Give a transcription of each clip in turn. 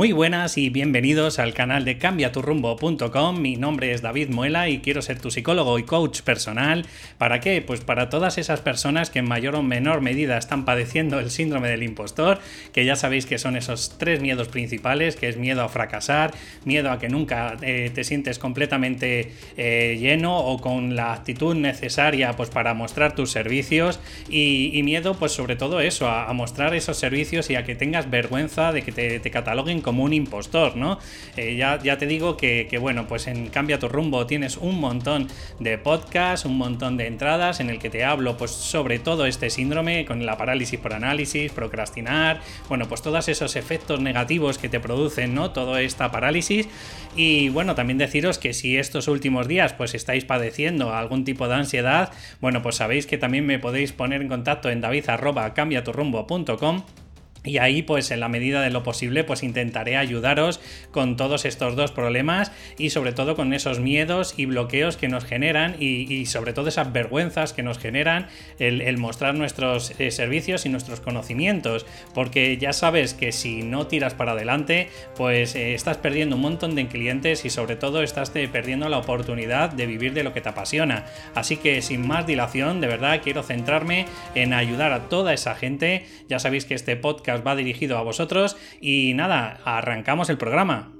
Muy buenas y bienvenidos al canal de cambiaturrumbo.com. Mi nombre es David Muela y quiero ser tu psicólogo y coach personal. ¿Para qué? Pues para todas esas personas que en mayor o menor medida están padeciendo el síndrome del impostor, que ya sabéis que son esos tres miedos principales, que es miedo a fracasar, miedo a que nunca eh, te sientes completamente eh, lleno o con la actitud necesaria pues para mostrar tus servicios y, miedo pues sobre todo eso, a, mostrar esos servicios y a que tengas vergüenza de que te, te cataloguen como un impostor, ¿no? Eh, ya, ya, te digo que, bueno, pues en Cambia tu rumbo tienes un montón de podcasts, un montón de entradas en el que te hablo pues sobre todo este síndrome con la parálisis por análisis, procrastinar, bueno, pues todos esos efectos negativos que te producen, ¿no? Toda esta parálisis y bueno, también deciros que si estos últimos días pues estáis padeciendo algún tipo de ansiedad, bueno, pues sabéis que también me podéis poner en contacto en david@cambiaturrumbo.com y ahí, pues en la medida de lo posible, pues intentaré ayudaros con todos estos dos problemas y sobre todo con esos miedos y bloqueos que nos generan y, sobre todo esas vergüenzas que nos generan el, mostrar nuestros eh, servicios y nuestros conocimientos. Porque ya sabes que si no tiras para adelante, pues eh, estás perdiendo un montón de clientes y sobre todo estás perdiendo la oportunidad de vivir de lo que te apasiona. Así que sin más dilación, de verdad quiero centrarme en ayudar a toda esa gente. Ya sabéis que este podcast va dirigido a vosotros y nada, arrancamos el programa.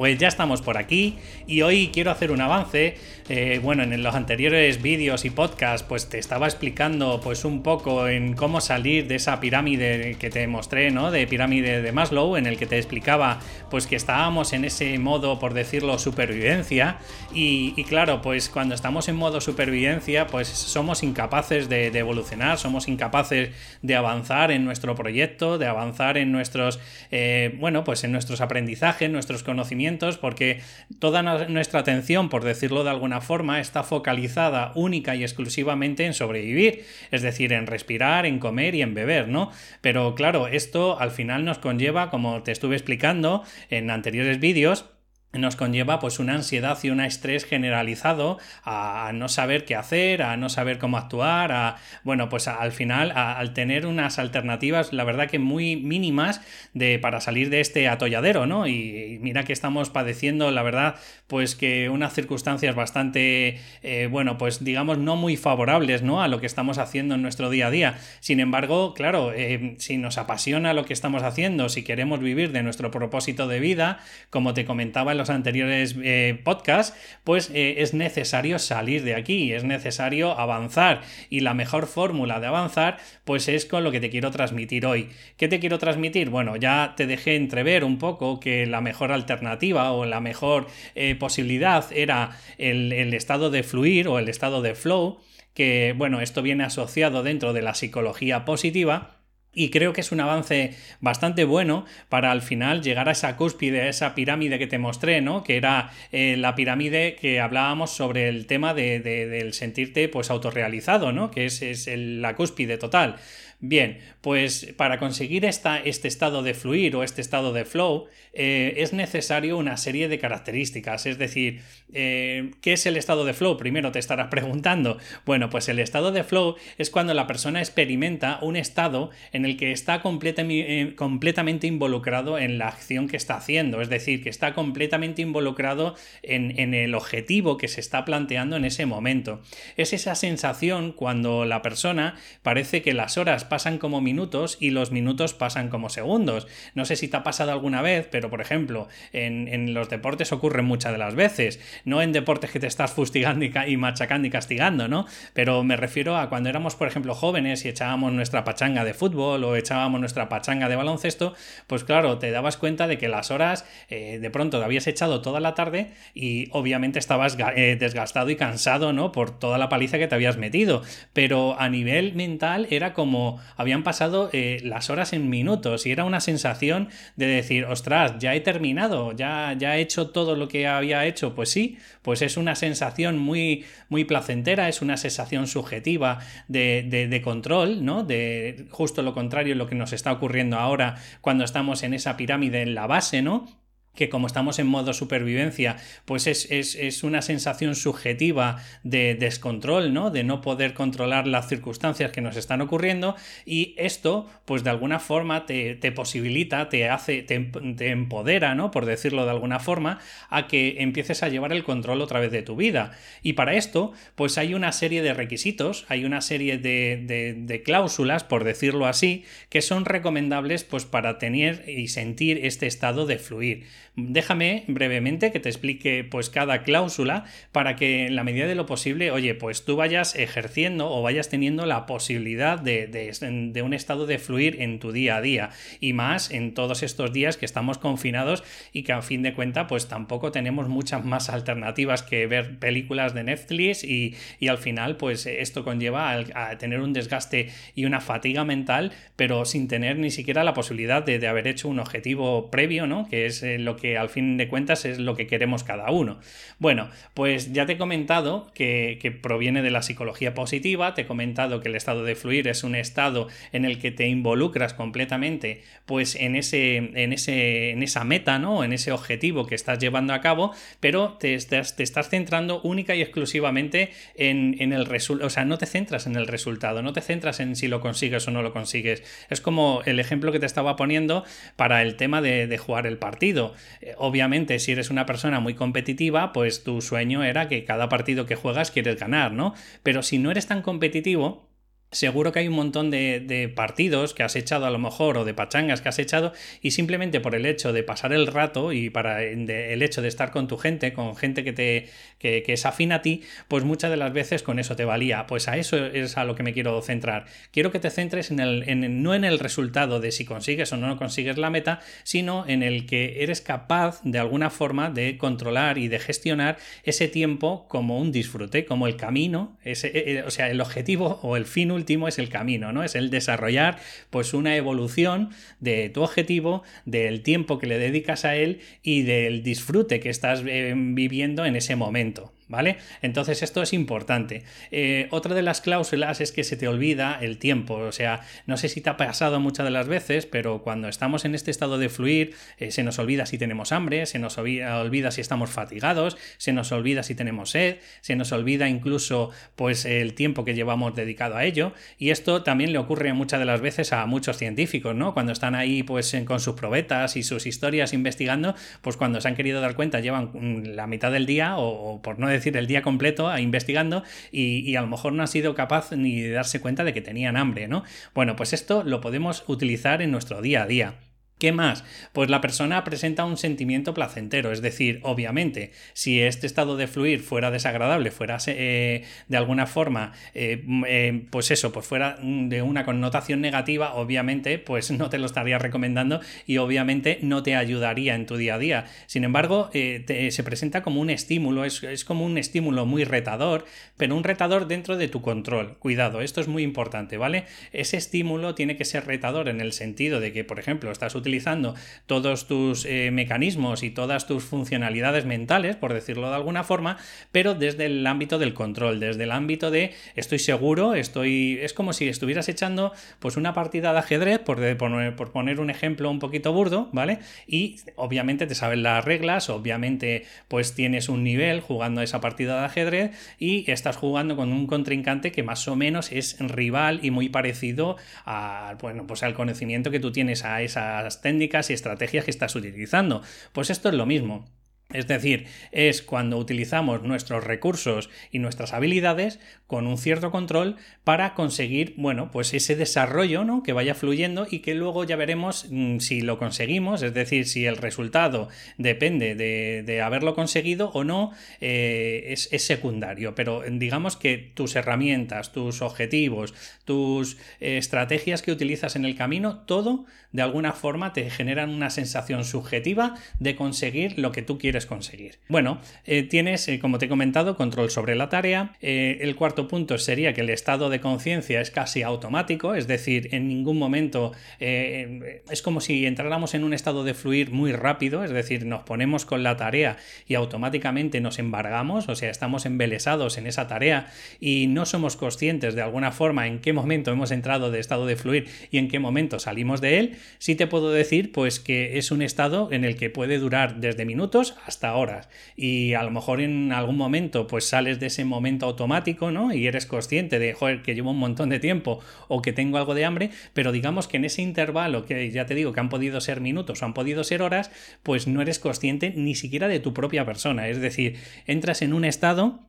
Pues ya estamos por aquí y hoy quiero hacer un avance. Eh, bueno, en los anteriores vídeos y podcasts pues te estaba explicando pues un poco en cómo salir de esa pirámide que te mostré, ¿no? De pirámide de Maslow, en el que te explicaba pues que estábamos en ese modo, por decirlo, supervivencia. Y, claro, pues cuando estamos en modo supervivencia pues somos incapaces de, evolucionar, somos incapaces de avanzar en nuestro proyecto, de avanzar en nuestros, eh, bueno, pues en nuestros aprendizajes, nuestros conocimientos porque toda nuestra atención, por decirlo de alguna forma, está focalizada única y exclusivamente en sobrevivir, es decir, en respirar, en comer y en beber, ¿no? Pero claro, esto al final nos conlleva, como te estuve explicando en anteriores vídeos, nos conlleva pues una ansiedad y un estrés generalizado a, no saber qué hacer, a no saber cómo actuar, a bueno, pues al final al tener unas alternativas, la verdad que muy mínimas de para salir de este atolladero, ¿no? Y, mira que estamos padeciendo, la verdad, pues que unas circunstancias bastante eh, bueno, pues digamos no muy favorables, ¿no? A lo que estamos haciendo en nuestro día a día. Sin embargo, claro, eh, si nos apasiona lo que estamos haciendo, si queremos vivir de nuestro propósito de vida, como te comentaba los anteriores eh, podcasts, pues eh, es necesario salir de aquí, es necesario avanzar. Y la mejor fórmula de avanzar, pues es con lo que te quiero transmitir hoy. ¿Qué te quiero transmitir? Bueno, ya te dejé entrever un poco que la mejor alternativa o la mejor eh, posibilidad era el, el estado de fluir o el estado de flow que bueno, esto viene asociado dentro de la psicología positiva y creo que es un avance bastante bueno para al final llegar a esa cúspide, a esa pirámide que te mostré, ¿no? Que era eh, la pirámide que hablábamos sobre el tema de, del sentirte pues autorrealizado, ¿no? Que es, es la cúspide total. Bien, pues para conseguir esta, este estado de fluir o este estado de flow eh, es necesario una serie de características. Es decir, eh, ¿qué es el estado de flow? Primero te estarás preguntando. Bueno, pues el estado de flow es cuando la persona experimenta un estado en el que está eh, completamente involucrado en la acción que está haciendo. Es decir, que está completamente involucrado en, en el objetivo que se está planteando en ese momento. Es esa sensación cuando la persona parece que las horas pasan como minutos y los minutos pasan como segundos. No sé si te ha pasado alguna vez, pero por ejemplo, en, los deportes ocurre muchas de las veces. No en deportes que te estás fustigando y, machacando y castigando, ¿no? Pero me refiero a cuando éramos, por ejemplo, jóvenes y echábamos nuestra pachanga de fútbol o echábamos nuestra pachanga de baloncesto, pues claro, te dabas cuenta de que las horas eh, de pronto te habías echado toda la tarde y obviamente estabas eh, desgastado y cansado, ¿no? Por toda la paliza que te habías metido. Pero a nivel mental era como habían pasado eh, las horas en minutos y era una sensación de decir, ostras, ya he terminado, ya, ya he hecho todo lo que había hecho. Pues sí, pues es una sensación muy, muy placentera, es una sensación subjetiva de, de control, ¿no? De justo lo contrario lo que nos está ocurriendo ahora cuando estamos en esa pirámide en la base, ¿no? Que como estamos en modo supervivencia, pues es, una sensación subjetiva de descontrol, ¿no? De no poder controlar las circunstancias que nos están ocurriendo y esto, pues de alguna forma te, posibilita, te hace, te, te, empodera, ¿no? Por decirlo de alguna forma, a que empieces a llevar el control otra vez de tu vida. Y para esto, pues hay una serie de requisitos, hay una serie de, de cláusulas, por decirlo así, que son recomendables pues para tener y sentir este estado de fluir. Déjame brevemente que te explique pues cada cláusula para que en la medida de lo posible, oye, pues tú vayas ejerciendo o vayas teniendo la posibilidad de, de, un estado de fluir en tu día a día y más en todos estos días que estamos confinados y que a fin de cuentas pues tampoco tenemos muchas más alternativas que ver películas de Netflix y, y al final pues esto conlleva a, tener un desgaste y una fatiga mental pero sin tener ni siquiera la posibilidad de, de haber hecho un objetivo previo, ¿no? Que es eh, lo que al fin de cuentas es lo que queremos cada uno. Bueno, pues ya te he comentado que, proviene de la psicología positiva, te he comentado que el estado de fluir es un estado en el que te involucras completamente pues en, ese, en, ese, en esa meta, ¿no? En ese objetivo que estás llevando a cabo, pero te estás, te estás centrando única y exclusivamente en, el resultado, o sea, no te centras en el resultado, no te centras en si lo consigues o no lo consigues. Es como el ejemplo que te estaba poniendo para el tema de jugar el partido. Eh, obviamente, si eres una persona muy competitiva, pues tu sueño era que cada partido que juegas quieres ganar, ¿no? Pero si no eres tan competitivo, Seguro que hay un montón de, partidos que has echado a lo mejor o de pachangas que has echado y simplemente por el hecho de pasar el rato y para el hecho de estar con tu gente, con gente que te que, es afín a ti, pues muchas de las veces con eso te valía. Pues a eso es a lo que me quiero centrar. Quiero que te centres en el, no en el resultado de si consigues o no consigues la meta, sino en el que eres capaz de alguna forma de controlar y de gestionar ese tiempo como un disfrute, como el camino, ese, eh, eh, o sea, el objetivo o el fin último es el camino, ¿no? Es el desarrollar pues una evolución de tu objetivo, del tiempo que le dedicas a él y del disfrute que estás eh, viviendo en ese momento. ¿Vale? Entonces esto es importante. Eh, otra de las cláusulas es que se te olvida el tiempo, o sea, no sé si te ha pasado muchas de las veces, pero cuando estamos en este estado de fluir, eh, se nos olvida si tenemos hambre, se nos olvida si estamos fatigados, se nos olvida si tenemos sed, se nos olvida incluso pues el tiempo que llevamos dedicado a ello, y esto también le ocurre muchas de las veces a muchos científicos, ¿no? Cuando están ahí pues con sus probetas y sus historias investigando, pues cuando se han querido dar cuenta llevan mm, la mitad del día o por no decir decir, el día completo investigando y, y, a lo mejor no ha sido capaz ni de darse cuenta de que tenían hambre, ¿no? Bueno, pues esto lo podemos utilizar en nuestro día a día. ¿Qué más? Pues la persona presenta un sentimiento placentero, es decir, obviamente, si este estado de fluir fuera desagradable, fuera eh, de alguna forma, eh, eh, pues eso, pues fuera de una connotación negativa, obviamente, pues no te lo estaría recomendando y obviamente no te ayudaría en tu día a día. Sin embargo, se presenta como un estímulo, es, es como un estímulo muy retador, pero un retador dentro de tu control. Cuidado, esto es muy importante, ¿vale? Ese estímulo tiene que ser retador en el sentido de que, por ejemplo, estás utilizando utilizando todos tus eh, mecanismos y todas tus funcionalidades mentales, por decirlo de alguna forma, pero desde el ámbito del control, desde el ámbito de estoy seguro, estoy. Es como si estuvieras echando pues una partida de ajedrez, por, por poner un ejemplo un poquito burdo, ¿vale? Y obviamente te sabes las reglas, obviamente pues tienes un nivel jugando esa partida de ajedrez y estás jugando con un contrincante que más o menos es rival y muy parecido a, bueno, pues al conocimiento que tú tienes a esas técnicas y estrategias que estás utilizando. Pues esto es lo mismo. Es decir, es cuando utilizamos nuestros recursos y nuestras habilidades con un cierto control para conseguir, bueno, pues ese desarrollo, ¿no? Que vaya fluyendo y que luego ya veremos mm, si lo conseguimos, es decir, si el resultado depende de, haberlo conseguido o no, eh, es, secundario. Pero digamos que tus herramientas, tus objetivos, tus eh, estrategias que utilizas en el camino, todo de alguna forma te generan una sensación subjetiva de conseguir lo que tú quieres conseguir. Bueno, eh, tienes, eh, como te he comentado, control sobre la tarea. Eh, el cuarto punto sería que el estado de conciencia es casi automático, es decir, en ningún momento es como si entráramos en un estado de fluir muy rápido, es decir, nos ponemos con la tarea y automáticamente nos embargamos, o sea, estamos embelesados en esa tarea y no somos conscientes de alguna forma en qué momento hemos entrado de estado de fluir y en qué momento salimos de él, sí te puedo decir pues que es un estado en el que puede durar desde minutos hasta horas y a lo mejor en algún momento pues sales de ese momento automático, ¿no? Y eres consciente de, que llevo un montón de tiempo o que tengo algo de hambre, pero digamos que en ese intervalo, que ya te digo que han podido ser minutos o han podido ser horas, pues no eres consciente ni siquiera de tu propia persona, es decir, entras en un estado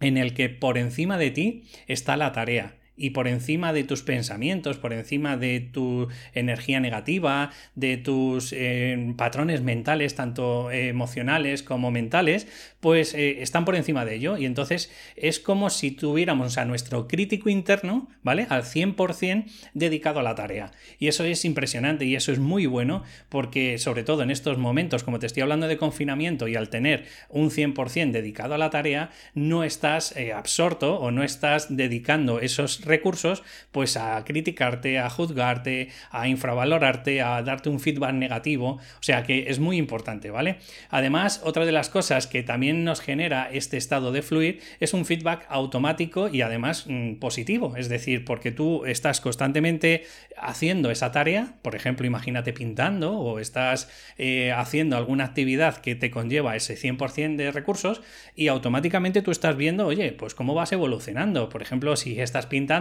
en el que por encima de ti está la tarea y por encima de tus pensamientos, por encima de tu energía negativa, de tus eh, patrones mentales, tanto emocionales como mentales, pues eh, están por encima de ello. Y entonces es como si tuviéramos a nuestro crítico interno, ¿vale? Al 100% dedicado a la tarea. Y eso es impresionante y eso es muy bueno porque sobre todo en estos momentos, como te estoy hablando de confinamiento y al tener un 100% dedicado a la tarea, no estás eh, absorto o no estás dedicando esos recursos pues a criticarte, a juzgarte, a infravalorarte, a darte un feedback negativo. O sea que es muy importante, ¿vale? Además, otra de las cosas que también nos genera este estado de fluir es un feedback automático y además mm, positivo. Es decir, porque tú estás constantemente haciendo esa tarea, por ejemplo, imagínate pintando o estás eh, haciendo alguna actividad que te conlleva ese 100% de recursos y automáticamente tú estás viendo, oye, pues cómo vas evolucionando. Por ejemplo, si estás pintando,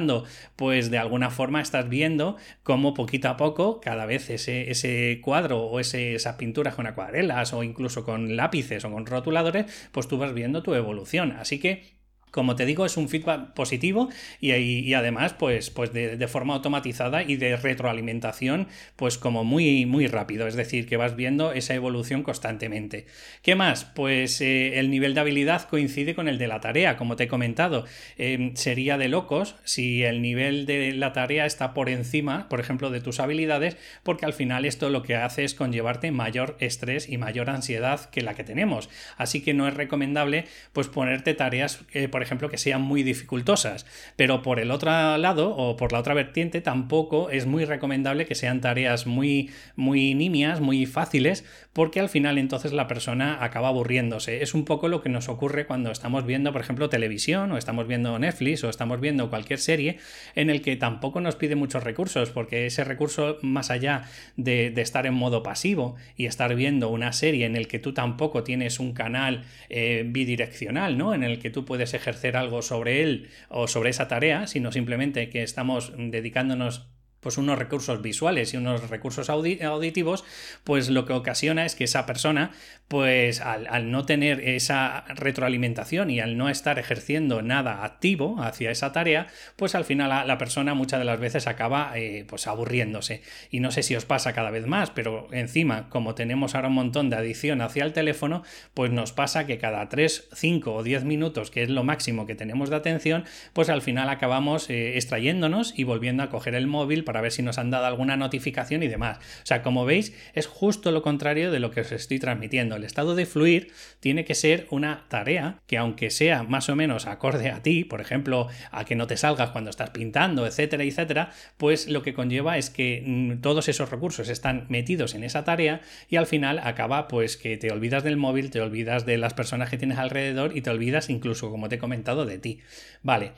pues de alguna forma estás viendo cómo poquito a poco cada vez ese, ese cuadro o esas pinturas con acuarelas o incluso con lápices o con rotuladores, pues tú vas viendo tu evolución. Así que como te digo, es un feedback positivo y, además, pues, pues de, forma automatizada y de retroalimentación, pues como muy, muy rápido. Es decir, que vas viendo esa evolución constantemente. ¿Qué más? Pues eh, el nivel de habilidad coincide con el de la tarea, como te he comentado. Em, sería de locos si el nivel de la tarea está por encima, por ejemplo, de tus habilidades, porque al final esto lo que hace es conllevarte mayor estrés y mayor ansiedad que la que tenemos. Así que no es recomendable, pues, ponerte tareas, eh, por ejemplo, que sean muy dificultosas. Pero por el otro lado, o por la otra vertiente, tampoco es muy recomendable que sean tareas muy, muy nimias, muy fáciles, porque al final entonces la persona acaba aburriéndose. Es un poco lo que nos ocurre cuando estamos viendo, por ejemplo, televisión, o estamos viendo Netflix, o estamos viendo cualquier serie, en el que tampoco nos pide muchos recursos, porque ese recurso, más allá de, estar en modo pasivo y estar viendo una serie en el que tú tampoco tienes un canal eh, bidireccional, ¿no? En el que tú puedes ejercer algo sobre él o sobre esa tarea, sino simplemente que estamos dedicándonos pues unos recursos visuales y unos recursos auditivos, pues lo que ocasiona es que esa persona, pues al, no tener esa retroalimentación y al no estar ejerciendo nada activo hacia esa tarea, pues al final la, persona muchas de las veces acaba eh, pues aburriéndose. Y no sé si os pasa cada vez más, pero encima, como tenemos ahora un montón de adicción hacia el teléfono, pues nos pasa que cada 3, 5 o 10 minutos, que es lo máximo que tenemos de atención, pues al final acabamos eh, extrayéndonos y volviendo a coger el móvil para ver si nos han dado alguna notificación y demás. O sea, como veis, es justo lo contrario de lo que os estoy transmitiendo. El estado de fluir tiene que ser una tarea que aunque sea más o menos acorde a ti, por ejemplo, a que no te salgas cuando estás pintando, etcétera, etcétera, pues lo que conlleva es que mm, todos esos recursos están metidos en esa tarea y al final acaba pues que te olvidas del móvil, te olvidas de las personas que tienes alrededor y te olvidas incluso, como te he comentado, de ti. Vale,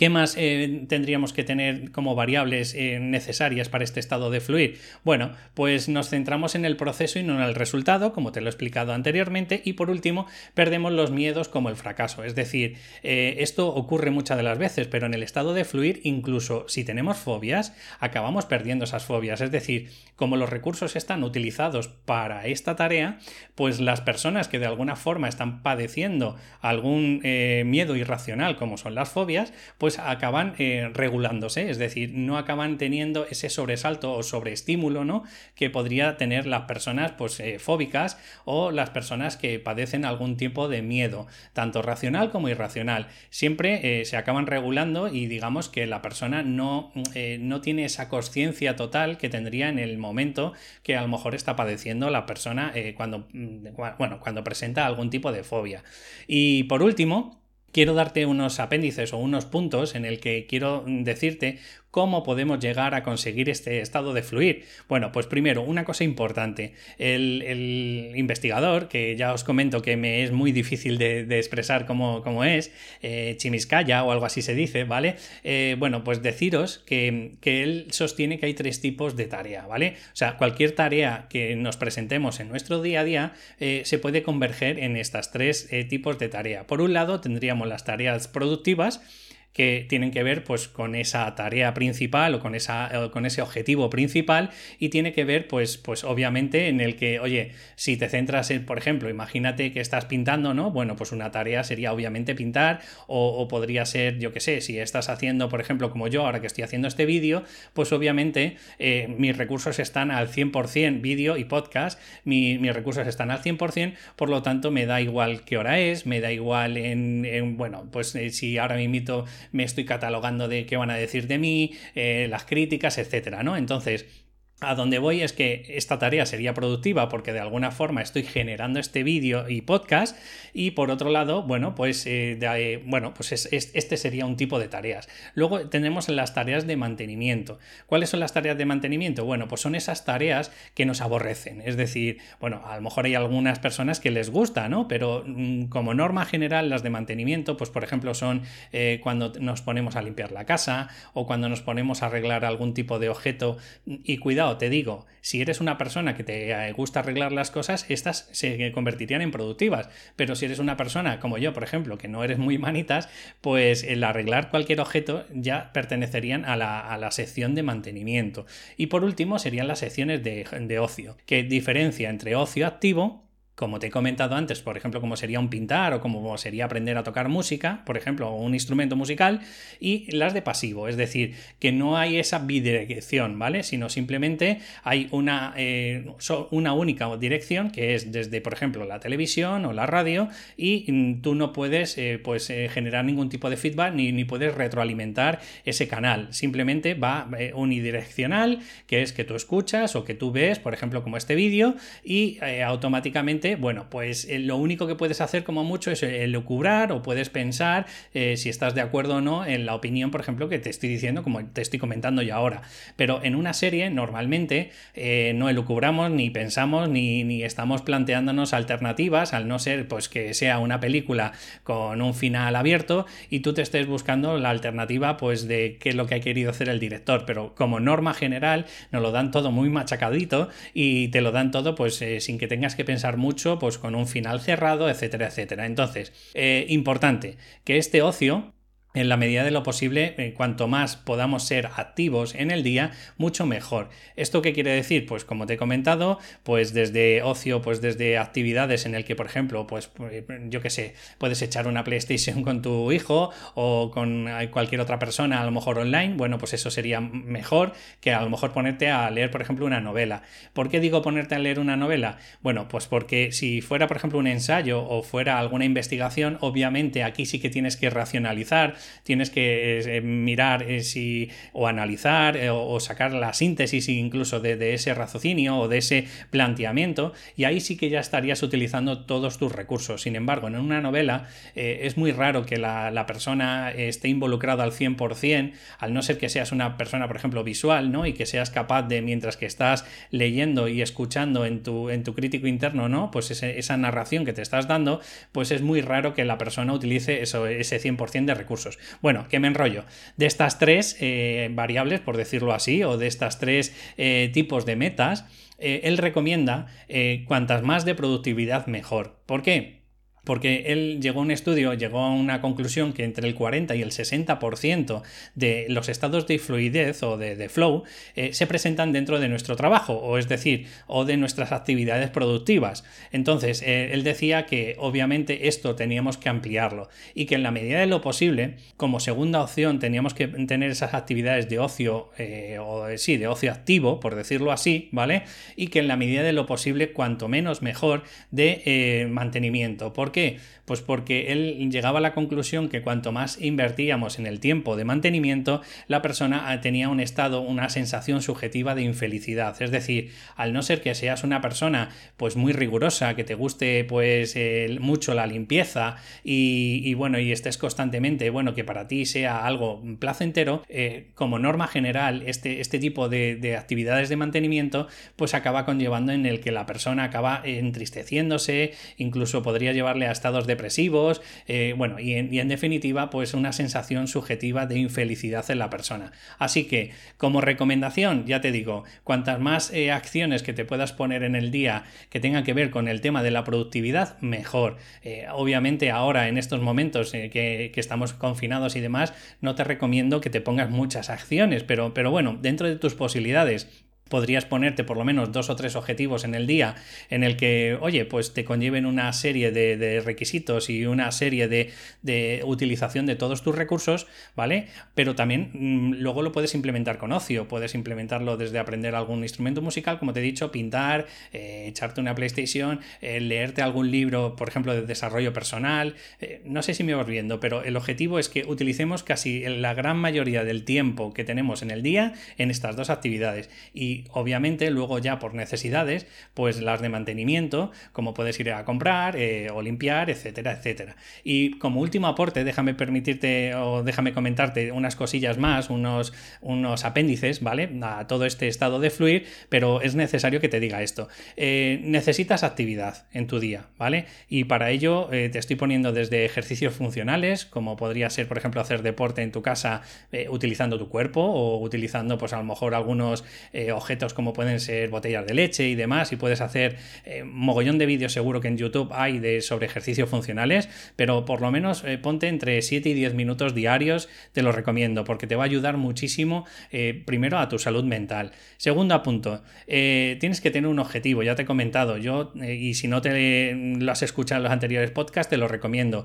¿Qué más eh, tendríamos que tener como variables eh, necesarias para este estado de fluir? Bueno, pues nos centramos en el proceso y no en el resultado, como te lo he explicado anteriormente, y por último, perdemos los miedos como el fracaso. Es decir, eh, esto ocurre muchas de las veces, pero en el estado de fluir, incluso si tenemos fobias, acabamos perdiendo esas fobias. Es decir, como los recursos están utilizados para esta tarea, pues las personas que de alguna forma están padeciendo algún miedo irracional, como son las fobias, pues pues acaban eh, regulándose, es decir, no acaban teniendo ese sobresalto o sobreestímulo, ¿no? Que podría tener las personas, pues, eh, fóbicas o las personas que padecen algún tipo de miedo, tanto racional como irracional. Siempre se acaban regulando y digamos que la persona no, no tiene esa conciencia total que tendría en el momento que a lo mejor está padeciendo la persona cuando, mm, bueno, cuando presenta algún tipo de fobia. Y por último, quiero darte unos apéndices o unos puntos en el que quiero decirte ¿Cómo podemos llegar a conseguir este estado de fluir? Bueno, pues primero, una cosa importante. El, investigador, que ya os comento que me es muy difícil de, expresar cómo, es, eh, Chimiscaya o algo así se dice, ¿vale? Eh, bueno, pues deciros que, él sostiene que hay tres tipos de tarea, ¿vale? O sea, cualquier tarea que nos presentemos en nuestro día a día eh, se puede converger en estas tres tipos de tarea. Por un lado, tendríamos las tareas productivas, que tienen que ver pues con esa tarea principal o con, esa, con ese objetivo principal y tiene que ver pues, pues obviamente en el que, oye, si te centras en, por ejemplo, imagínate que estás pintando, ¿no? Bueno, pues una tarea sería obviamente pintar o, podría ser, yo qué sé, si estás haciendo, por ejemplo, como yo ahora que estoy haciendo este vídeo, pues obviamente eh, mis recursos están al 100% vídeo y podcast, mis recursos están al 100%, por lo tanto me da igual qué hora es, me da igual en, bueno, pues eh, si ahora me invito me estoy catalogando de qué van a decir de mí, eh, las críticas, etcétera, ¿no? Entonces, a donde voy es que esta tarea sería productiva porque de alguna forma estoy generando este vídeo y podcast y por otro lado, bueno, pues, eh, bueno, pues este sería un tipo de tareas. Luego tenemos las tareas de mantenimiento. ¿Cuáles son las tareas de mantenimiento? Bueno, pues son esas tareas que nos aborrecen. Es decir, bueno, a lo mejor hay algunas personas que les gusta, ¿no? Pero mm, como norma general las de mantenimiento, pues por ejemplo son eh, cuando nos ponemos a limpiar la casa o cuando nos ponemos a arreglar algún tipo de objeto y cuidado te digo, si eres una persona que te eh, gusta arreglar las cosas, estas se convertirían en productivas. Pero si eres una persona como yo, por ejemplo, que no eres muy manitas, pues el arreglar cualquier objeto ya pertenecerían a la, sección de mantenimiento. Y por último serían las secciones de, de ocio, que diferencia entre ocio activo como te he comentado antes, por ejemplo, como sería un pintar o como sería aprender a tocar música, por ejemplo, un instrumento musical, y las de pasivo, es decir, que no hay esa bidirección, ¿vale? Sino simplemente hay una, eh, una única dirección que es desde, por ejemplo, la televisión o la radio, y tú no puedes eh, pues, eh, generar ningún tipo de feedback ni, ni, puedes retroalimentar ese canal. Simplemente va unidireccional, que es que tú escuchas o que tú ves, por ejemplo, como este vídeo, y automáticamente bueno, pues eh, lo único que puedes hacer como mucho es eh, lucubrar o puedes pensar eh, si estás de acuerdo o no en la opinión, por ejemplo, que te estoy diciendo, como te estoy comentando yo ahora. Pero en una serie, normalmente, no elucubramos, ni pensamos, ni, ni, estamos planteándonos alternativas, al no ser pues que sea una película con un final abierto y tú te estés buscando la alternativa pues de qué es lo que ha querido hacer el director. Pero como norma general, nos lo dan todo muy machacadito y te lo dan todo pues sin que tengas que pensar mucho pues con un final cerrado, etcétera, etcétera. Entonces, eh, importante que este ocio en la medida de lo posible, eh, cuanto más podamos ser activos en el día, mucho mejor. ¿Esto qué quiere decir? Pues como te he comentado, pues desde ocio, pues desde actividades en el que, por ejemplo, pues eh, yo qué sé, puedes echar una PlayStation con tu hijo o con cualquier otra persona, a lo mejor online, bueno, pues eso sería mejor que a lo mejor ponerte a leer, por ejemplo, una novela. ¿Por qué digo ponerte a leer una novela? Bueno, pues porque si fuera, por ejemplo, un ensayo o fuera alguna investigación, obviamente aquí sí que tienes que racionalizar, tienes que eh, mirar eh, si, o analizar eh, o, sacar la síntesis incluso de, ese raciocinio o de ese planteamiento y ahí sí que ya estarías utilizando todos tus recursos. Sin embargo, en una novela es muy raro que la, persona esté involucrada al 100%, al no ser que seas una persona, por ejemplo, visual, ¿no? Y que seas capaz de, mientras que estás leyendo y escuchando en tu, en tu crítico interno, ¿no? Pues esa narración que te estás dando, pues es muy raro que la persona utilice eso, ese 100% de recursos. Bueno, que me enrollo. De estas tres eh, variables, por decirlo así, o de estas tres eh, tipos de metas, eh, él recomienda cuantas más de productividad mejor. ¿Por qué? Porque él llegó a un estudio, llegó a una conclusión que entre el 40 y el 60% de los estados de fluidez o de, flow eh, se presentan dentro de nuestro trabajo, o es decir, o de nuestras actividades productivas. Entonces, eh, él decía que obviamente esto teníamos que ampliarlo y que en la medida de lo posible, como segunda opción, teníamos que tener esas actividades de ocio, eh, o sí, de ocio activo, por decirlo así, ¿vale? Y que en la medida de lo posible, cuanto menos mejor, de mantenimiento. ¿Por qué? Pues porque él llegaba a la conclusión que cuanto más invertíamos en el tiempo de mantenimiento, la persona ah, tenía un estado, una sensación subjetiva de infelicidad. Es decir, al no ser que seas una persona pues muy rigurosa, que te guste pues mucho la limpieza y, bueno, y estés constantemente, bueno, que para ti sea algo placentero, eh, como norma general, este, este tipo de, de actividades de mantenimiento pues acaba conllevando en el que la persona acaba entristeciéndose, incluso podría a estados depresivos, eh, bueno, y en, definitiva, pues una sensación subjetiva de infelicidad en la persona. Así que, como recomendación, ya te digo, cuantas más eh, acciones que te puedas poner en el día que tengan que ver con el tema de la productividad, mejor. Eh, obviamente, ahora, en estos momentos que, que, estamos confinados y demás, no te recomiendo que te pongas muchas acciones, pero, pero bueno, dentro de tus posibilidades podrías ponerte por lo menos dos o tres objetivos en el día en el que, oye, pues te conlleven una serie de, requisitos y una serie de, utilización de todos tus recursos, ¿vale? Pero también mm, luego lo puedes implementar con ocio, puedes implementarlo desde aprender algún instrumento musical, como te he dicho, pintar, eh, echarte una PlayStation, eh, leerte algún libro, por ejemplo, de desarrollo personal, eh, no sé si me vas viendo, pero el objetivo es que utilicemos casi la gran mayoría del tiempo que tenemos en el día en estas dos actividades y obviamente luego ya por necesidades, pues las de mantenimiento, como puedes ir a comprar eh, o limpiar, etcétera, etcétera. Y como último aporte, déjame permitirte o déjame comentarte unas cosillas más, unos, unos apéndices, ¿vale? A todo este estado de fluir, pero es necesario que te diga esto. Eh, necesitas actividad en tu día, ¿vale? Y para ello eh, te estoy poniendo desde ejercicios funcionales, como podría ser, por ejemplo, hacer deporte en tu casa utilizando tu cuerpo o utilizando, pues a lo mejor algunos objetos objetos como pueden ser botellas de leche y demás, y puedes hacer eh, mogollón de vídeos seguro que en YouTube hay de sobre ejercicios funcionales, pero por lo menos eh, ponte entre 7 y 10 minutos diarios, te lo recomiendo, porque te va a ayudar muchísimo, eh, primero, a tu salud mental. Segundo punto, tienes que tener un objetivo, ya te he comentado, yo, y si no te lo has escuchado en los anteriores podcasts, te lo recomiendo.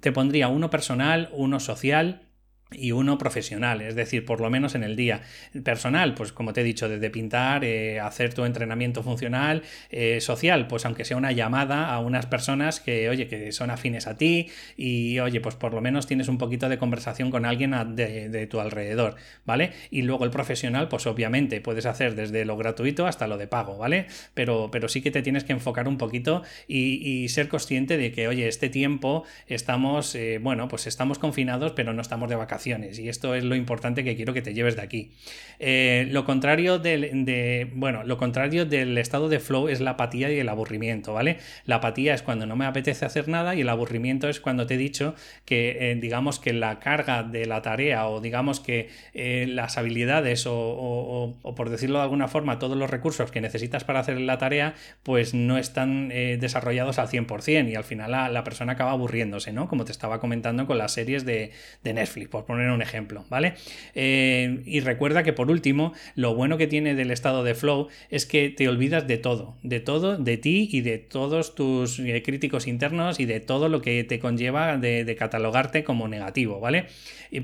Te pondría uno personal, uno social, y uno profesional, es decir, por lo menos en el día. Personal, pues como te he dicho, desde pintar, eh, hacer tu entrenamiento funcional, eh, social, pues aunque sea una llamada a unas personas que, oye, que son afines a ti y, oye, pues por lo menos tienes un poquito de conversación con alguien de, tu alrededor, ¿vale? Y luego el profesional, pues obviamente puedes hacer desde lo gratuito hasta lo de pago, ¿vale? Pero, pero sí que te tienes que enfocar un poquito y, ser consciente de que, oye, este tiempo estamos, eh, bueno, pues estamos confinados, pero no estamos de vacaciones y esto es lo importante que quiero que te lleves de aquí. Eh, lo contrario del, bueno, lo contrario del estado de flow es la apatía y el aburrimiento, ¿vale? La apatía es cuando no me apetece hacer nada y el aburrimiento es cuando te he dicho que, eh, digamos, que la carga de la tarea o digamos que eh, las habilidades o, por decirlo de alguna forma, todos los recursos que necesitas para hacer la tarea, pues no están desarrollados al 100% y al final la, persona acaba aburriéndose, ¿no? Como te estaba comentando con las series de Netflix poner un ejemplo, ¿vale? Eh, y recuerda que por último, lo bueno que tiene del estado de flow es que te olvidas de todo, de todo, de ti y de todos tus eh, críticos internos y de todo lo que te conlleva de, catalogarte como negativo, ¿vale?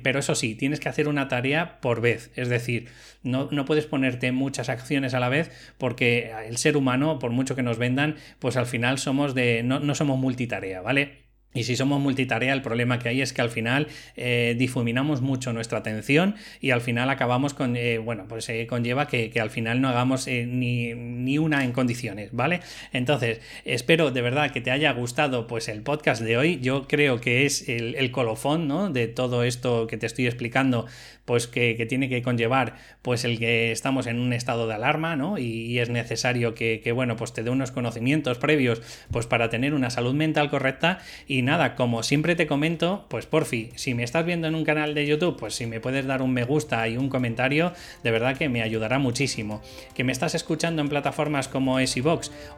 Pero eso sí, tienes que hacer una tarea por vez, es decir, no, puedes ponerte muchas acciones a la vez porque el ser humano, por mucho que nos vendan, pues al final somos de, no, no somos multitarea, ¿vale? Y si somos multitarea, el problema que hay es que al final eh, difuminamos mucho nuestra atención y al final acabamos con, eh, bueno, pues eh, conlleva que, al final no hagamos ni, una en condiciones, ¿vale? Entonces, espero de verdad que te haya gustado pues el podcast de hoy. Yo creo que es el, colofón, ¿no? De todo esto que te estoy explicando, pues que, tiene que conllevar pues el que estamos en un estado de alarma, ¿no? Y, es necesario que, que, bueno, pues te dé unos conocimientos previos pues para tener una salud mental correcta y Y nada, como siempre te comento, pues porfi, si me estás viendo en un canal de YouTube, pues si me puedes dar un me gusta y un comentario, de verdad que me ayudará muchísimo. Que me estás escuchando en plataformas como es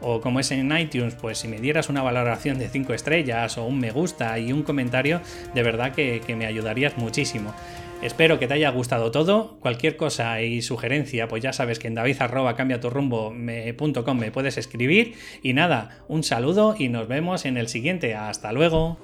o como es en iTunes, pues si me dieras una valoración de 5 estrellas o un me gusta y un comentario, de verdad que, que me ayudarías muchísimo. Espero que te haya gustado todo. Cualquier cosa y sugerencia, pues ya sabes que en david me puedes escribir. Y nada, un saludo y nos vemos en el siguiente. Hasta luego.